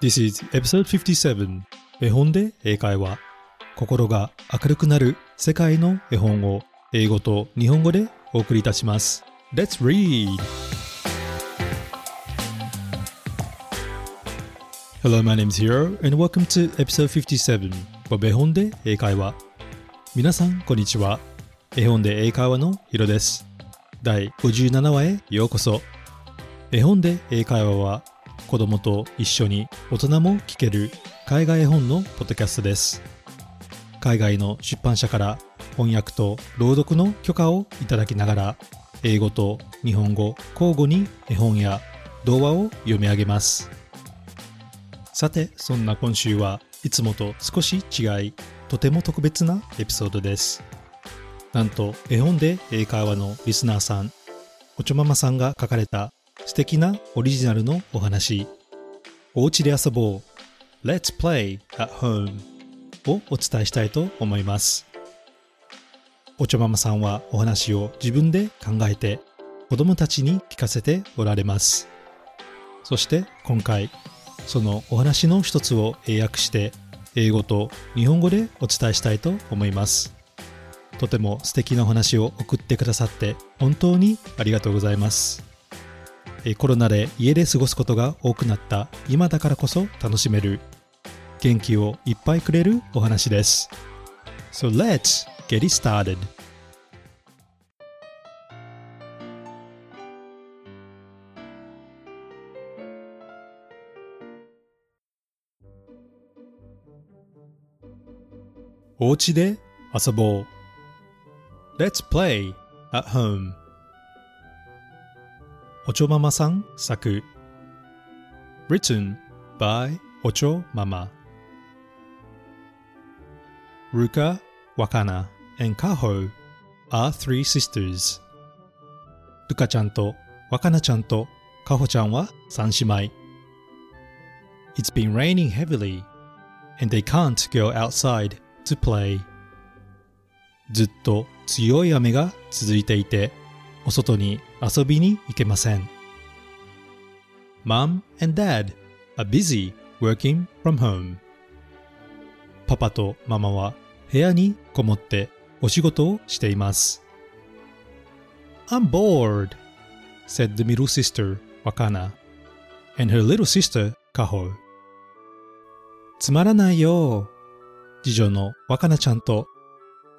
This is episode 57絵本で英会話。心が明るくなる世界の絵本を英語と日本語でお送りいたします。Let's read! Hello, my name is Hiro and welcome to episode 57 of 絵本で英会話。皆さんこんにちは。絵本で英会話のヒロです。第57話へようこそ。絵本で英会話は子供と一緒に大人も聞ける海外絵本のポッドキャストです。海外の出版社から翻訳と朗読の許可をいただきながら英語と日本語交互に絵本や動画を読み上げます。さてそんな今週はいつもと少し違いとても特別なエピソードです。なんと絵本で英会話のリスナーさんおちょままさんが書かれた素敵なオリジナルのお話。おうちで遊ぼう。Let's play at home をお伝えしたいと思います。おちょままさんはお話を自分で考えて子供たちに聞かせておられます。そして今回そのお話の一つを英訳して英語と日本語でお伝えしたいと思います。とても素敵なお話を送ってくださって本当にありがとうございます。コロナで家で過ごすことが多くなった今だからこそ楽しめる元気をいっぱいくれるお話です。So let's get it started. おうちで遊ぼう。Let's play at home. おちょままさん作 Written by おちょまま Ruka, Wakana, and Kaho are three sisters ルカちゃんとワカナちゃんとカホちゃんは三姉妹 It's been raining heavily and they can't go outside to play ずっと強い雨が続いていてお外に遊びに行けません。Mom and Dad are busy working from home. パパとママは部屋にこもってお仕事をしています。I'm bored, said the middle sister, Wakana, and her little sister, Kaho. つまらないよ。次女の若菜ちゃんと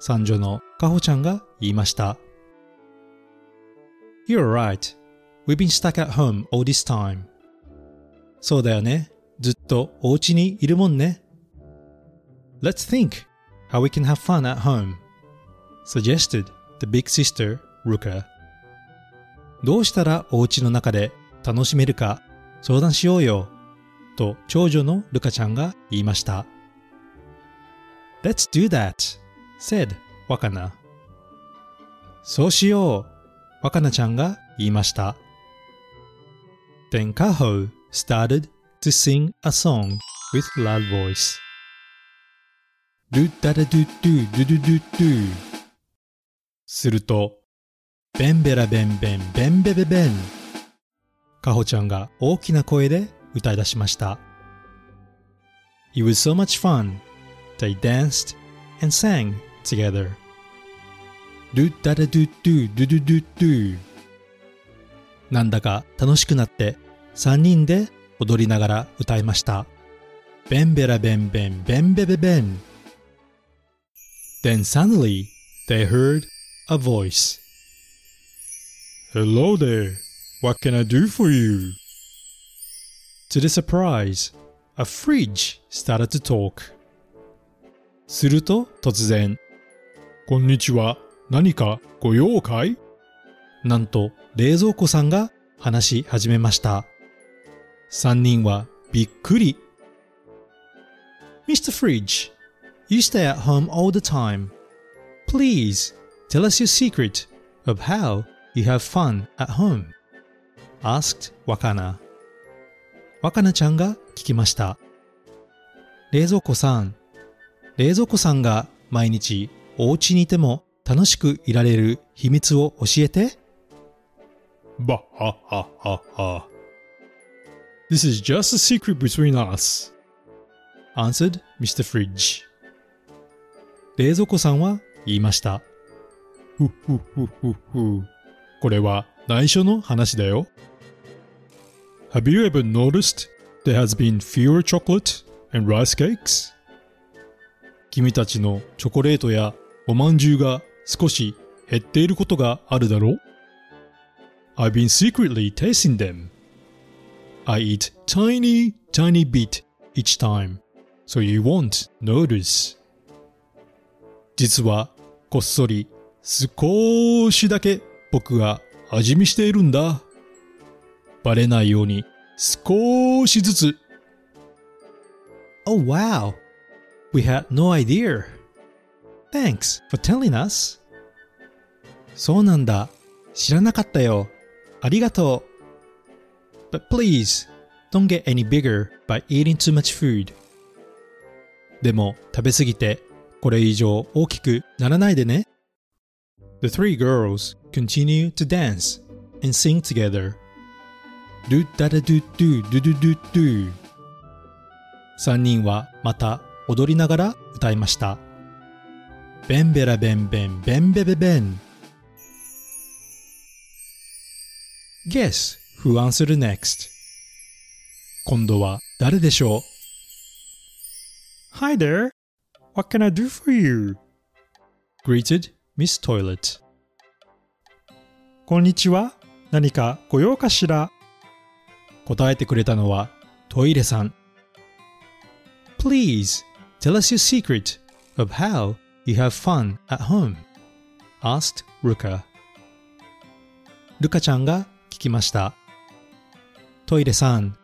三女のかほちゃんが言いました。You're right. We've been stuck at home all this time. そうだよね。ずっとお家にいるもんね。Let's think how we can have fun at home. Suggested the big sister, Ruka. どうしたらお家の中で楽しめるか相談しようよ。と長女のルカちゃんが言いました。Let's do that, said Wakana. そうしよう。若菜ちゃんが言いました。Then Kaho started to sing a song with loud voice. ドゥダダドゥドゥドゥドゥドゥドゥすると、ベンベラベンベンベンベベベンカホちゃんが大きな声で歌い出しました。It was so much fun. They danced and sang together. ドゥダダドゥドゥドゥドゥドゥドゥなんだか楽しくなって3人で踊りながら歌いました。ベンベラベンベンベンベベベン Then suddenly they heard a voice. Hello there. What can I do for you? To the surprise, a fridge started to talk. すると突然、こんにちは。何かご用かいなんと冷蔵庫さんが話し始めました。三人はびっくり。Mr. Fridge, you stay at home all the time. Please tell us your secret of how you have fun at home. asked Wakana. 若菜ちゃんが聞きました。冷蔵庫さん、冷蔵庫さんが毎日お家にいても楽しくいられる秘密を教えて。ばはははは。This is just a secret between us, answered Mr. Fridge. 冷蔵庫さんは言いました。ふっふっふっふっふ。これは内緒の話だよ。Have you ever noticed there has been fewer chocolate and rice cakes? 君たちのチョコレートやおまんじゅうが少し減っていることがあるだろう I've been secretly tasting them. I eat tiny, tiny bit each time, so you won't notice. 実はこっそり少しだけ僕が味見しているんだ。バレないように少しずつ。Oh wow! We had no idea. Thanks for telling us. そうなんだ。知らなかったよ。ありがとう。But please, don't get any bigger by eating too much food. でも食べすぎてこれ以上大きくならないでね。The three girls continue to dance and sing together. Do da da do do do do do do. 三人はまた踊りながら歌いました。ベンベラベンベンベンベベベン。Guess who answered next? 今度は誰でしょう Hi there! What can I do for you? greeted Miss Toilet. こんにちは。何かご用かしら答えてくれたのはトイレさん。Please tell us your secret of how you have fun at home, asked Ruka. ルカちゃんが聞きました。トイレさん、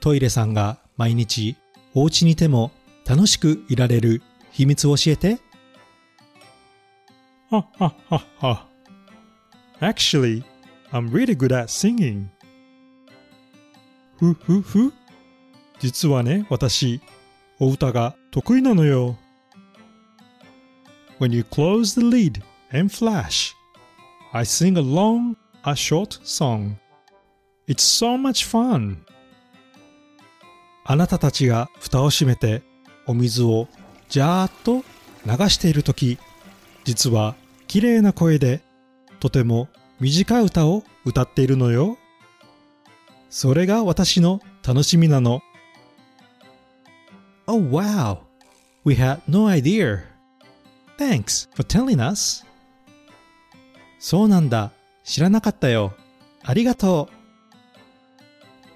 トイレさんが毎日お家にいても楽しくいられる秘密を教えて。はっはっはっは。Actually, I'm really good at singing. ふふふ実はね、私、お歌が得意なのよ。When you close the lid and flash, I sing along a short song. It's so much fun. あなたたちが蓋を閉めてお水をジャーっと流しているとき、実は綺麗な声でとても短い歌を歌っているのよ。それが私の楽しみなの。Oh wow! We had no idea. Thanks for telling us. そうなんだ。知らなかったよ。ありがと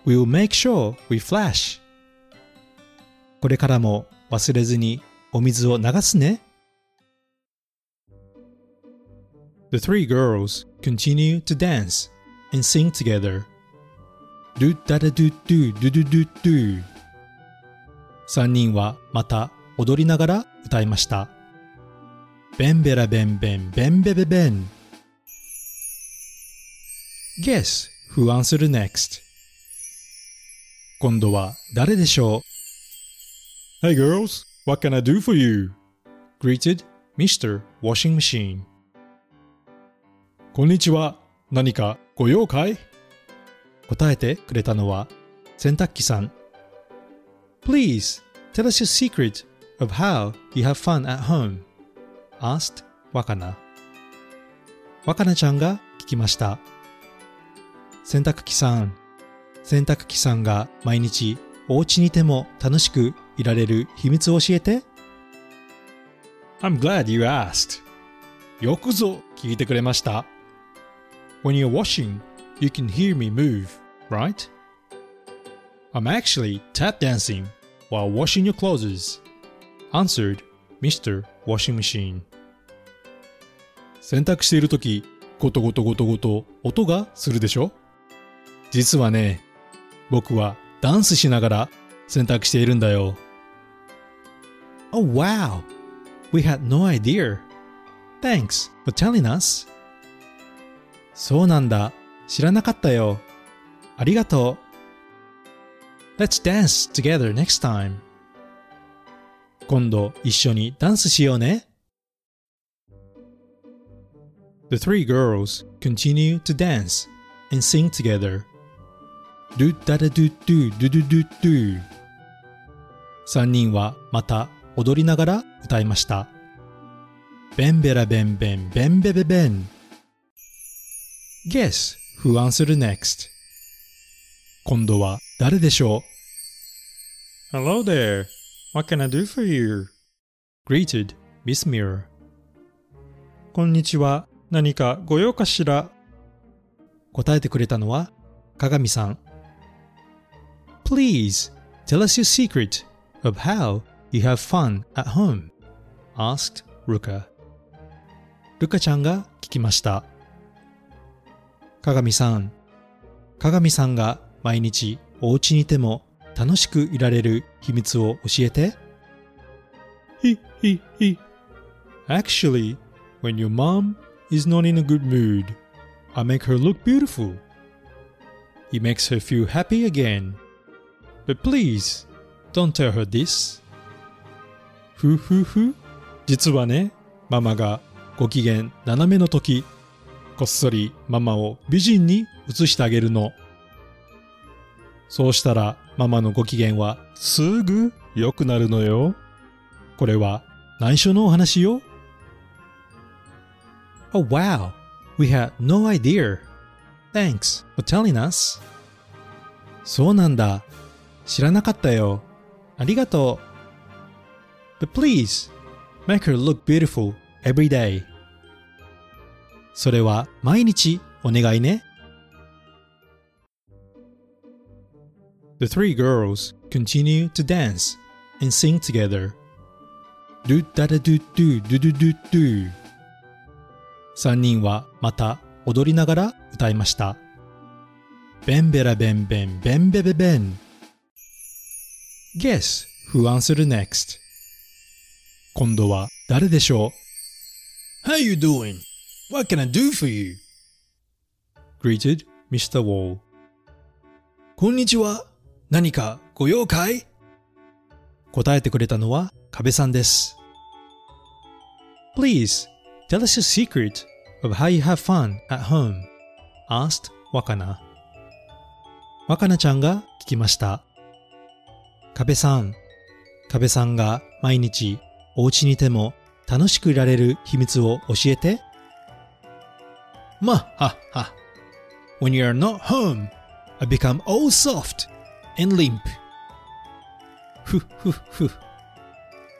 う。We'll make sure we flash. これからも忘れずにお水を流すね。The three girls continue to dance and sing together. Do da da do do do do do do. 三人はまた踊りながら歌いました。ベンベラベンベンベンベベベン。Guess who answered next? 今度は誰でしょう Hey girls, what can I do for you? greeted Mr. Washing Machine. こんにちは。何かご用かい答えてくれたのは洗濯機さん。Please tell us your secret of how you have fun at home, asked 若菜。若菜ちゃんが聞きました。洗濯機さん、洗濯機さんが毎日お家にいても楽しくいられる秘密を教えて。I'm glad you asked. よくぞ聞いてくれました。When you're washing, you can hear me move, right? I'm actually tap dancing while washing your clothes, answered Mr. Washing Machine. 洗濯しているとき、ゴトゴトゴトゴト音がするでしょ実はね、僕はダンスしながら洗濯しているんだよ。Oh wow! We had no idea. Thanks for telling us. そうなんだ。知らなかったよ。ありがとう。Let's dance together next time. 今度一緒にダンスしようね。The three girls continue to dance and sing together. ドゥダダドゥドゥドゥドゥドゥドゥ三人はまた踊りながら歌いました。ベンベラベンベンベンベベベン Guess who answered next? 今度は誰でしょう Hello there. What can I do for you? Greeted Miss Mirror. こんにちは。何かご用かしら答えてくれたのは鏡さん。Please tell us your secret of how you have fun at home, asked Ruka. ルカちゃんが聞きました。鏡さん、鏡さんが毎日お家にいても楽しくいられる秘密を教えて。ひ、ひ、ひ。Actually, when your mom is not in a good mood, I make her look beautiful. It makes her feel happy again. But please, don't tell her this. ふふふ。実はね、ママがご機嫌斜めの時、こっそりママを美人に移してあげるの。そうしたらママのご機嫌はすぐ良くなるのよ。これは内緒のお話よ。Oh wow, we had no idea. Thanks for telling us. そうなんだ。知らなかったよ。ありがとう。But please, make her look beautiful every day. それは毎日お願いね。The three girls continue to dance and sing together. Do da da do do do do do do. 三人はまた踊りながら歌いました。ベンベラベンベンベンベベベン。Guess who answered next? 今度は誰でしょう ?How you doing? What can I do for you? greeted Mr. Wall. こんにちは。何かご用かい答えてくれたのは壁さんです。Please tell us a secret of how you have fun at home, asked Wakana. 若菜ちゃんが聞きました。壁さん、壁さんが毎日お家にいても楽しくいられる秘密を教えて。まっはっは。When you are not home, I become all soft and limp. ふっふっふ。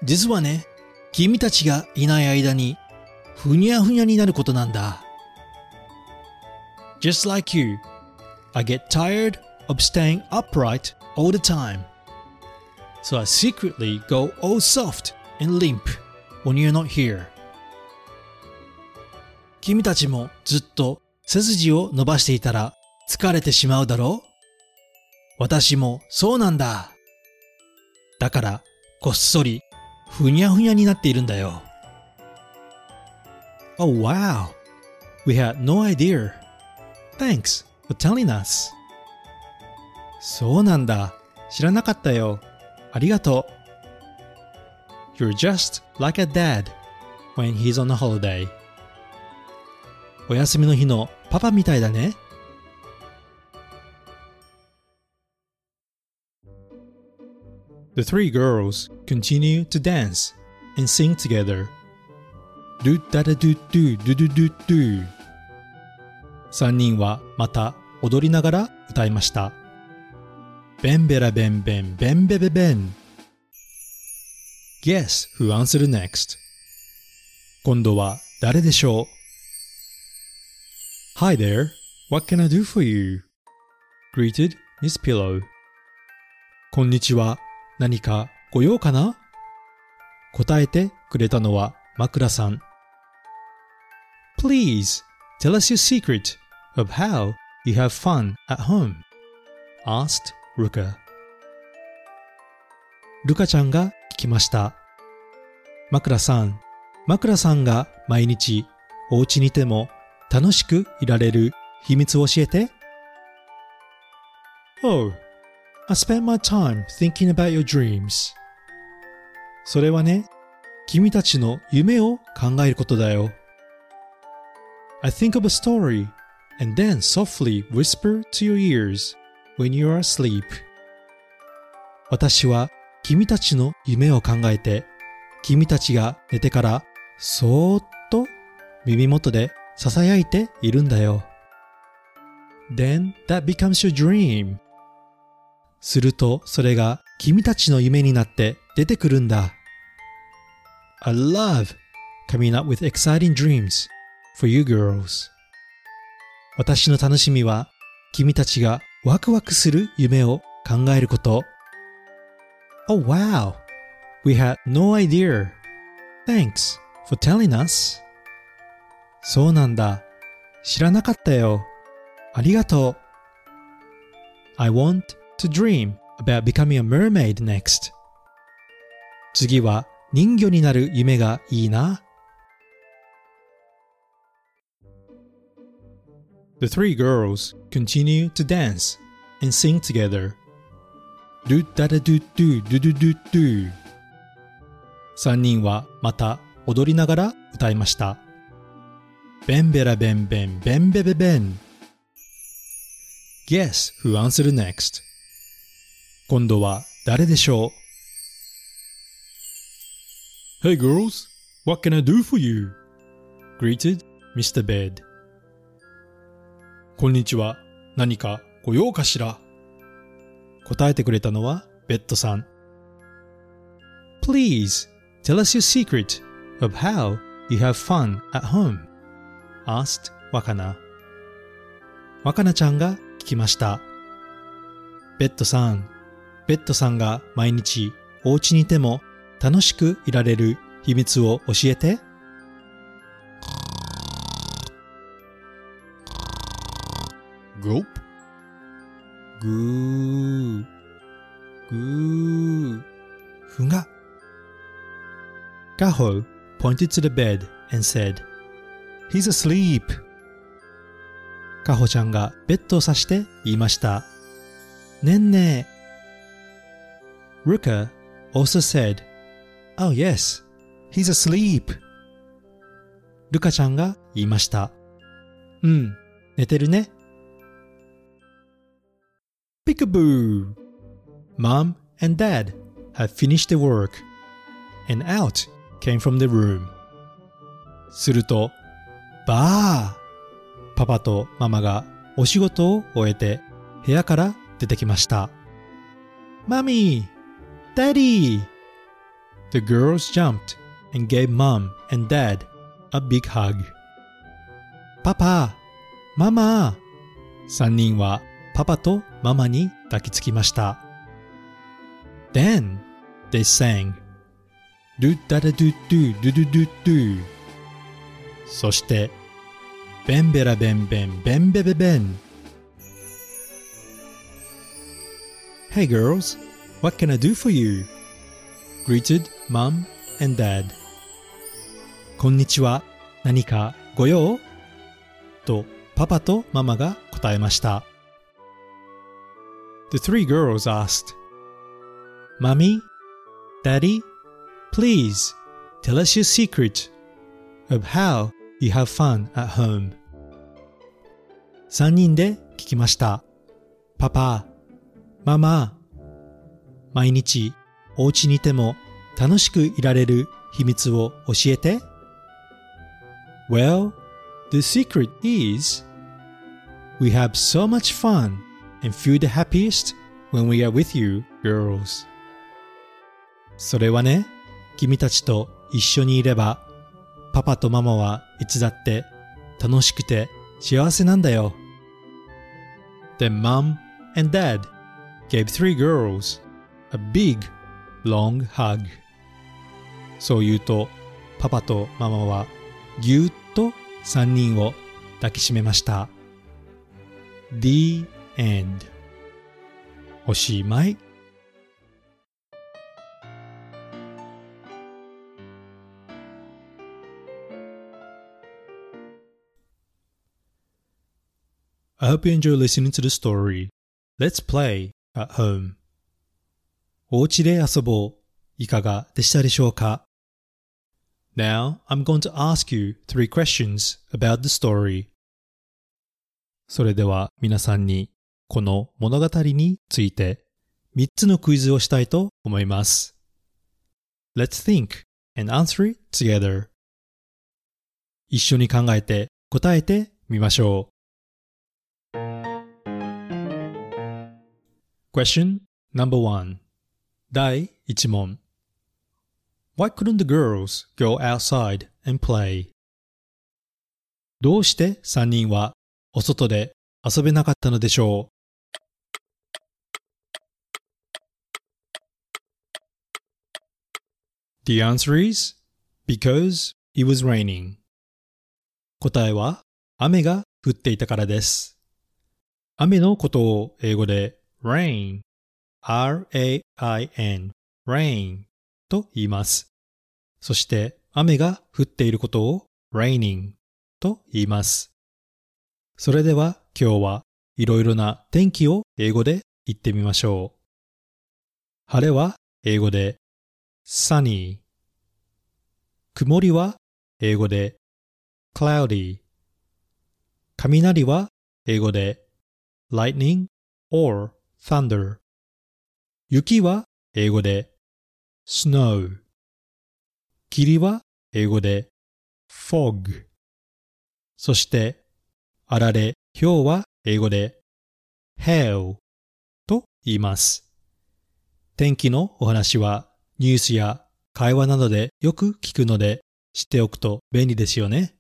実はね、君たちがいない間に、ふにゃふにゃになることなんだ。Just like you, I get tired of staying upright all the time. So I secretly go all soft and limp when you're not here. 君たちもずっと背筋を伸ばしていたら疲れてしまうだろう私もそうなんだ。だから、こっそり、ふにゃふにゃになっているんだよ。Oh wow! We had no idea. Thanks for telling us. そうなんだ。知らなかったよ。ありがとう。You're just like a dad when he's on a holiday. お休みの日のパパみたいだね。The three girls continue to dance and sing together. Do da da do do do do do do. 三人はまた踊りながら歌いました。ベンベラベンベンベンベベベン。Guess who answered next? 今度は誰でしょう Hi there, what can I do for you? greeted Miss Pillow. こんにちは。何かご用かな？答えてくれたのは枕さん。Please tell us your secret of how you have fun at home, asked Ruka. ルカちゃんが聞きました。枕さん、枕さんが毎日お家にいても楽しくいられる秘密を教えて。Oh, I spend my time thinking about your dreams. それはね、君たちの夢を考えることだよ。I think of a story and then softly whisper to your ears when you are asleep. 私は君たちの夢を考えて、君たちが寝てからそーっと耳元で囁いているんだよ。Then that becomes your dream. するとそれが君たちの夢になって出てくるんだ。I love coming up with exciting dreams for you girls. 私の楽しみは君たちがワクワクする夢を考えること。Oh wow! We had no idea. Thanks for telling us. そうなんだ。知らなかったよ。ありがとう。I want to dream about becoming a mermaid next. 次は人魚になる夢がいいな。The three girls continue to dance and sing together. Do da da do do do do do do. 三人はまた踊りながら歌いました。ベンベラベンベンベンベベベン。Guess who answered next? 今度は誰でしょう Hey girls, what can I do for you? greeted Mr. Bed. こんにちは。何かご用かしら答えてくれたのはベッドさん。Please tell us your secret of how you have fun at home. asked 若菜。若菜ちゃんが聞きました。ベッドさん、ベッドさんが毎日お家にいても楽しくいられる秘密を教えて。Gulp. ぐー、ぐー、ふが。Gaho pointed to the bed and said, He's asleep. カホちゃんがベッドを指して言いました。ねんね Ruka also said, Oh yes, he's asleep. ルカちゃんが言いました。うん、寝てるね。Peekaboo! Mom and Dad had finished their work, and out came from the room. すると、ばあパパとママがお仕事を終えて部屋から出てきました。マミー Daddy! The girls jumped and gave mom and dad a big hug. パパママ三人はパパとママに抱きつきました。Then they sang do da da do do do do do do そしてベンベラベンベンベンベベベン Hey girls, what can I do for you? greeted mom and dad こんにちは何かご用とパパとママが答えました The three girls asked, Mommy, Daddy, please tell us your secret of how you have fun at home. 三人で聞きました。パパ、ママ、 毎日お家にいても楽しくいられる秘密を教えて。Well, the secret is we have so much fun and feel the happiest when we are with you, girls. それはね、君たちと一緒にいれば、パパとママはいつだって楽しくて幸せなんだよ。Then mom and dad gave three girls a big, long hug. そう言うと、パパとママはぎゅっと三人を抱きしめました。The end おしまい I hope you enjoy listening to the story. Let's play at home. お家で遊ぼう。いかがでしたでしょうか Now, I'm going to ask you three questions about the story. それでは皆さんにこの物語について3つのクイズをしたいと思います。Let's think and answer it together. 一緒に考えて答えてみましょう。Question number one 第1問 Why couldn't the girls go outside and play? どうして3人はお外で遊べなかったのでしょう The answer is because it was raining. 答えは雨が降っていたからです。雨のことを英語で rain, r-a-i-n, rain と言います。そして雨が降っていることを raining と言います。それでは今日はいろいろな天気を英語で言ってみましょう。晴れは英語で sunny 曇りは英語で cloudy 雷は英語で lightning or thunder 雪は英語で snow 霧は英語で fog そしてあられ、氷は英語で hail と言います。天気のお話はニュースや会話などでよく聞くので知っておくと便利ですよね。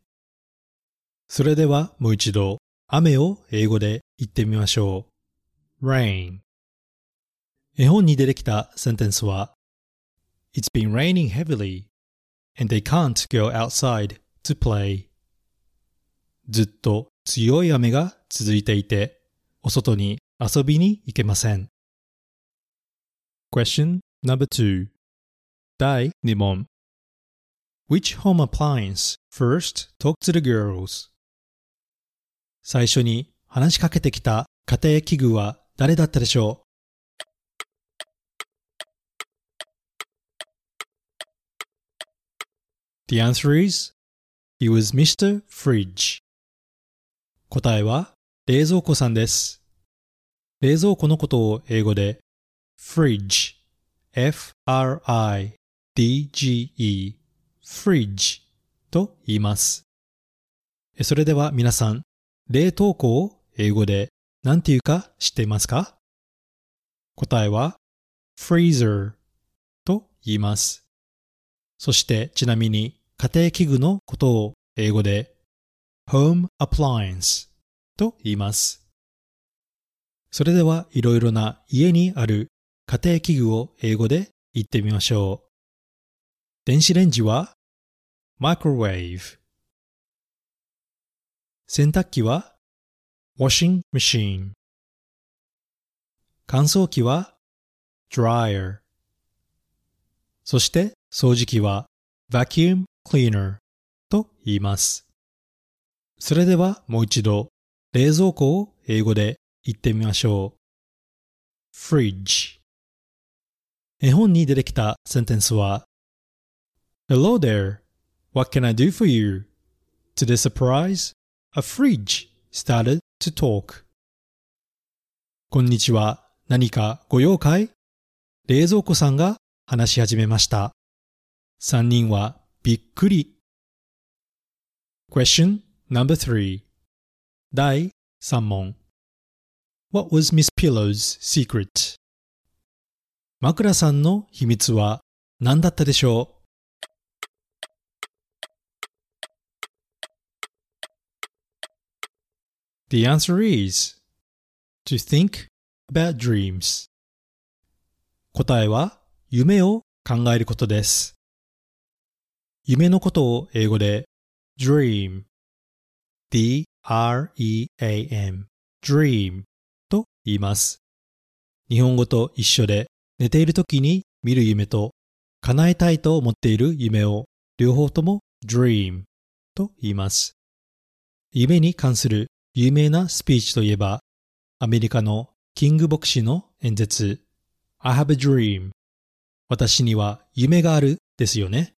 それではもう一度雨を英語で言ってみましょう。rain 絵本に出てきたセンテンスは It's been raining heavily and they can't go outside to play ずっと強い雨が続いていてお外に遊びに行けません。Question number 2第2問 Which home appliance first talked to the girls? 最初に話しかけてきた家庭器具は誰だったでしょう The answer is, it was Mr. Fridge. 答えは冷蔵庫さんです。冷蔵庫のことを英語で fridge, f-r-i-d-g-e, fridge と言います。それでは皆さん、冷凍庫を英語で何て言うか知っていますか？答えは freezer と言います。そしてちなみに家庭器具のことを英語で home appliance と言います。それではいろいろな家にある家庭器具を英語で言ってみましょう。電子レンジは microwave 洗濯機は washing machine 乾燥機は dryer そして掃除機は vacuum cleaner と言います。それではもう一度冷蔵庫を英語で言ってみましょう。fridge 絵本に出てきたセンテンスは Hello there, what can I do for you? To the surprise, a fridge started to talk. こんにちは、何かご用かい冷蔵庫さんが話し始めました。三人はびっくり。Question number three 第3問 What was Miss Pillow's secret? 枕さんの秘密は何だったでしょう The answer is to think about dreams. 答えは夢を考えることです。夢のことを英語で dream, d-r-e-a-m, dream と言います。日本語と一緒で寝ている時に見る夢と叶えたいと思っている夢を両方とも dream と言います。夢に関する有名なスピーチといえばアメリカのキング牧師の演説 I have a dream 私には夢があるですよね。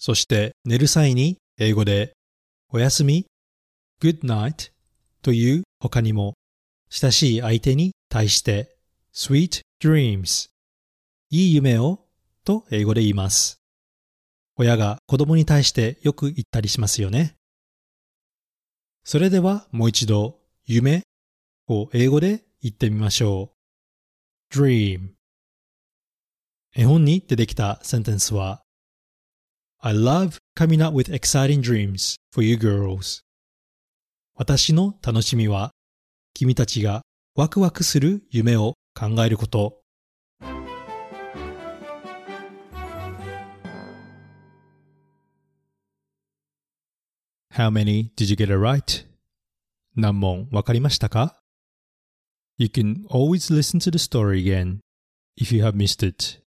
そして寝る際に英語でおやすみ good night という他にも親しい相手に対して sweet dreams いい夢をと英語で言います。親が子供に対してよく言ったりしますよね。それではもう一度夢を英語で言ってみましょう。dream 絵本に出てきたセンテンスは I love coming up with exciting dreams for you girls 私の楽しみは君たちがワクワクする夢を考えること。How many did you get it right? 何問わかりましたか You can always listen to the story again if you have missed it.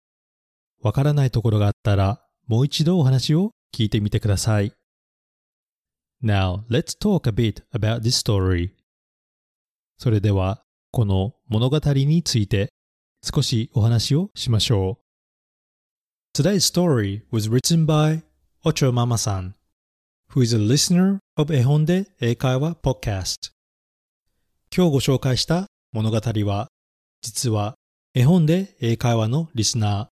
わからないところがあったらもう一度お話を聞いてみてください。Now, let's talk a bit about this story. それでは、この物語について少しお話をしましょう。Today's story was written by Ocho Mama-san, who is a listener of 絵本で英会話 podcast. 今日ご紹介した物語は、実は絵本で英会話のリスナー、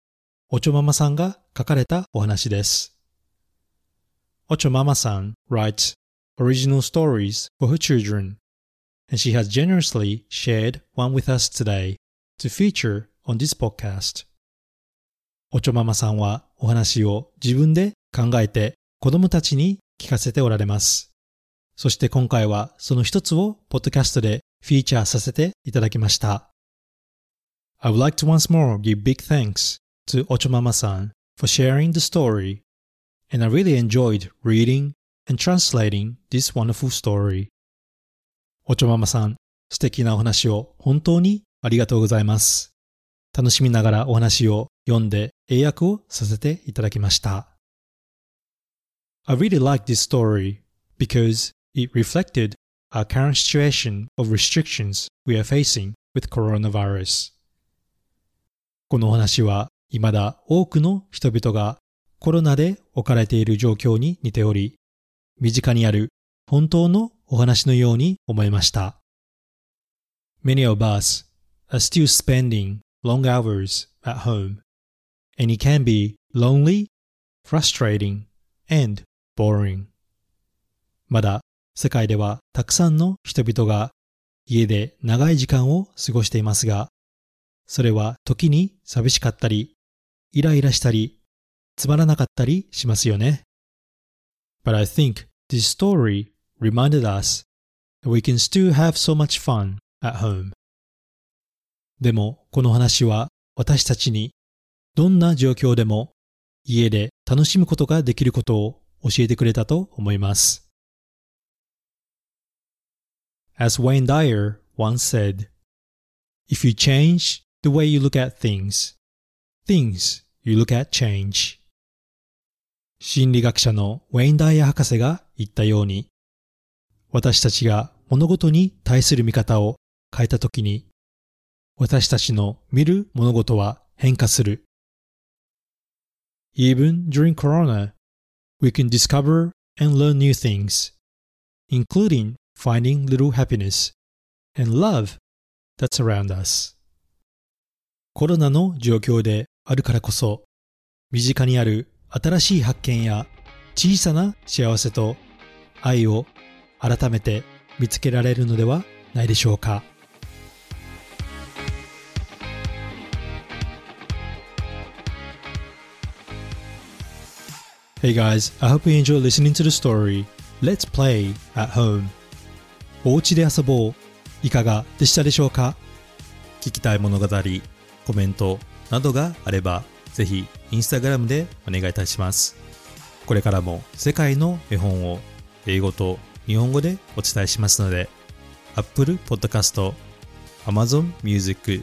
おちょママさんが書かれたお話です。おちょママさん writes original stories for her children and she has generously shared one with us today to feature on this podcast. おちょママさんはお話を自分で考えて子供たちに聞かせておられます。そして今回はその一つをポッドキャストでフィーチャーさせていただきました。I would like to once more give big thanks to Ochomama-san for sharing the story, and I really enjoyed reading and translating this wonderful story. おちょままさん、素敵なお話を本当にありがとうございます。楽しみながらお話を読んで英訳をさせていただきました。I really like this story because it reflected our current situation of restrictions we are facing with coronavirus. このお話は 未だ多くの人々がコロナで置かれている状況に似ており、身近にある本当のお話のように思いました。Many of us are still spending long hours at home, and it can be lonely, frustrating, and boring. まだ世界ではたくさんの人々が家で長い時間を過ごしていますが、それは時に寂しかったり、イライラしたり、つまらなかったりしますよね。But I think this story reminded us that we can still have so much fun at home. でも、この話は私たちにどんな状況でも家で楽しむことができることを教えてくれたと思います。As Wayne Dyer once said, If you change the way you look at things, things you look at change. 心理学者のウェイン・ダイヤ博士が言ったように、私たちが物事に対する見方を変えたときに、私たちの見る物事は変化する。Even during Corona, we can discover and learn new things, including finding little happiness and love that's around us. コロナの状況であるからこそ、身近にある新しい発見や小さな幸せと愛を改めて見つけられるのではないでしょうか。Hey guys, I hope you enjoy listening to the story. Let's Play at Home. お家で遊ぼう。いかがでしたでしょうか？聞きたい物語、コメントなどがあればぜひインスタグラムでお願いいたしますこれからも世界の絵本を英語と日本語でお伝えしますので、Apple Podcast、Amazon Music、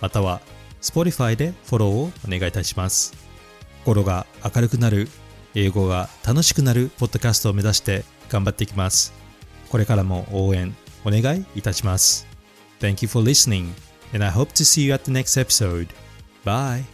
または Spotify でフォローをお願いいたします。心が明るくなる、英語が楽しくなるポッドキャストを目指して頑張っていきます。これからも応援お願いいたします。Thank you for listening and I hope to see you at the next episode. Bye!